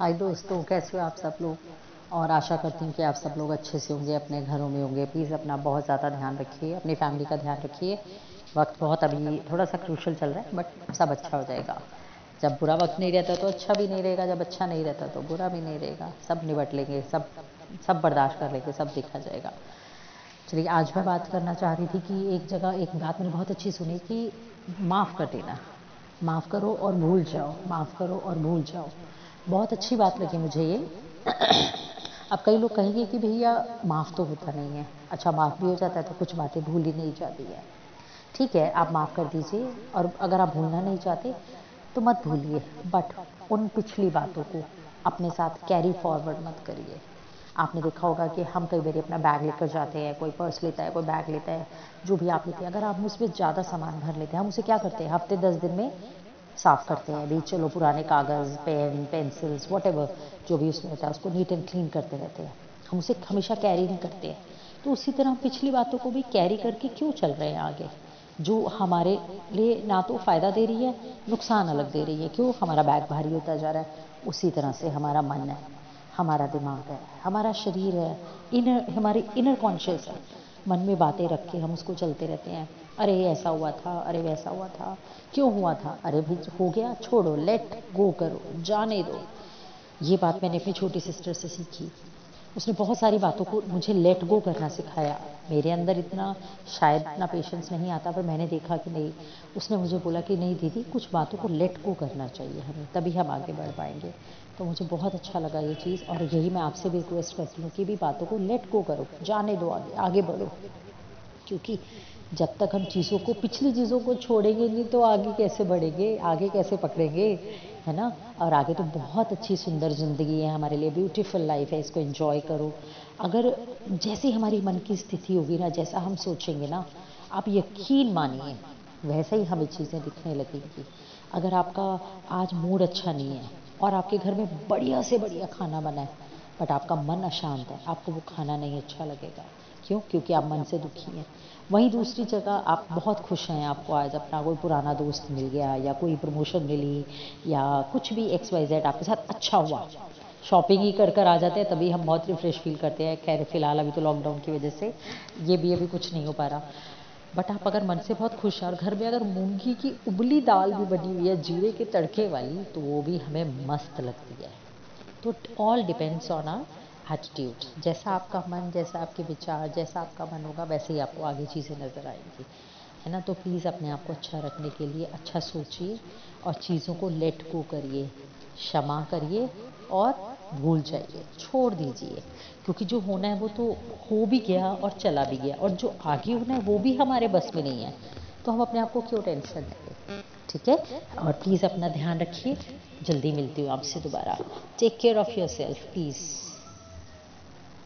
हाय दोस्तों, कैसे हो आप सब लोग? और आशा करती हूँ कि आप सब लोग अच्छे से होंगे, अपने घरों में होंगे। प्लीज़ अपना बहुत ज़्यादा ध्यान रखिए, अपनी फैमिली का ध्यान रखिए। वक्त बहुत अभी थोड़ा सा क्रूशल चल रहा है बट सब अच्छा हो जाएगा। जब बुरा वक्त नहीं रहता तो अच्छा भी नहीं रहेगा, जब अच्छा नहीं रहता तो बुरा भी नहीं रहेगा। सब निबट लेंगे, सब सब बर्दाश्त कर लेंगे, सब देखा जाएगा। चलिए, आज मैं बात करना चाह रही थी कि एक जगह, एक बात मैंने बहुत अच्छी सुनी कि माफ़ कर देना। माफ़ करो और भूल जाओ, माफ़ करो और भूल जाओ। बहुत अच्छी बात लगी मुझे ये। अब कई लोग कहेंगे कि भैया, माफ़ तो होता नहीं है। अच्छा माफ़ भी हो जाता है तो कुछ बातें भूल ही नहीं जाती है। ठीक है, आप माफ़ कर दीजिए। और अगर आप भूलना नहीं चाहते तो मत भूलिए। बट उन पिछली बातों को अपने साथ कैरी फॉरवर्ड मत करिए। आपने देखा होगा कि हम कई बार अपना बैग लेकर जाते हैं, कोई पर्स लेता है, कोई बैग लेता है, जो भी आप लेते हैं। अगर आप उसमें ज़्यादा सामान भर लेते हैं, हम उसे क्या करते हैं? हफ़्ते दस दिन में साफ़ करते हैं, अभी चलो पुराने कागज़, पेन, पेंसिल्स वट जो भी उसमें होता है, उसको नीट एंड क्लीन करते रहते हैं। हम उसे हमेशा कैरी नहीं करते हैं। तो उसी तरह हम पिछली बातों को भी कैरी करके क्यों चल रहे हैं आगे? जो हमारे लिए ना तो फ़ायदा दे रही है, नुकसान अलग दे रही है। क्यों? हमारा बैग भारी होता जा रहा है। उसी तरह से हमारा मन है, हमारा दिमाग है, हमारा शरीर है इनर हमारी इनर कॉन्शियस है। मन में बातें रख के हम उसको चलते रहते हैं। अरे, ऐसा हुआ था, अरे, वैसा हुआ था। क्यों हुआ था? अरे भी हो गया, छोड़ो लेट गो करो, जाने दो। ये बात मैंने अपनी छोटी सिस्टर से सीखी। उसने बहुत सारी बातों को मुझे लेट गो करना सिखाया। मेरे अंदर इतना, शायद इतना पेशेंस नहीं आता, पर मैंने देखा कि नहीं। उसने मुझे बोला कि नहीं, दीदी, कुछ बातों को लेट गो करना चाहिए हमें, तभी हम आगे बढ़ पाएँगे। तो मुझे बहुत अच्छा लगा ये चीज़, और यही मैं आपसे भी रिक्वेस्ट करती हूँ कि भी बातों को लेट गो करो, जाने दो आगे आगे बढ़ो। क्योंकि जब तक हम चीज़ों को, पिछली चीज़ों को छोड़ेंगे नहीं तो आगे कैसे बढ़ेंगे, आगे कैसे पकड़ेंगे, है ना? और आगे तो बहुत अच्छी सुंदर ज़िंदगी है हमारे लिए ब्यूटीफुल लाइफ है, इसको एंजॉय करो। अगर जैसी हमारी मन की स्थिति होगी ना, जैसा हम सोचेंगे ना, आप यकीन मानिए, वैसे ही हमें चीज़ें दिखने लगेंगी। अगर आपका आज मूड अच्छा नहीं है, और आपके घर में बढ़िया से बढ़िया खाना बना है बट आपका मन अशांत है। आपको वो खाना नहीं अच्छा लगेगा। क्यों? क्योंकि आप मन से दुखी हैं। वहीं दूसरी जगह आप बहुत खुश हैं। आपको आज अपना कोई पुराना दोस्त मिल गया या कोई प्रमोशन मिली या कुछ भी एक्स वाई जेड आपके साथ अच्छा हुआ। शॉपिंग ही कर कर आ जाते हैं, तभी हम बहुत रिफ्रेश फील करते हैं। खैर, फ़िलहाल अभी तो लॉकडाउन की वजह से ये भी अभी कुछ नहीं हो पा रहा। बट आप अगर मन से बहुत खुश हैं और घर में अगर मूँगी की उबली दाल भी बनी हुई है, जीरे के तड़के वाली तो वो भी हमें मस्त लगती है। तो all depends on our attitude जैसा आपका मन, जैसा आपके विचार, जैसा आपका मन होगा, वैसे ही आपको आगे चीज़ें नज़र आएँगी। है ना? तो प्लीज़ अपने आप को अच्छा रखने के लिए अच्छा सोचिए और चीज़ों को लेट गो करिए, क्षमा करिए और भूल जाइए, छोड़ दीजिए। क्योंकि जो होना है वो तो हो भी गया और चला भी गया और जो आगे होना है वो भी हमारे बस में नहीं है। तो हम अपने आप को क्यों टेंशन देंगे? ठीक है? और प्लीज़ अपना ध्यान रखिए। जल्दी मिलती हूँ आपसे दोबारा। Take care of yourself please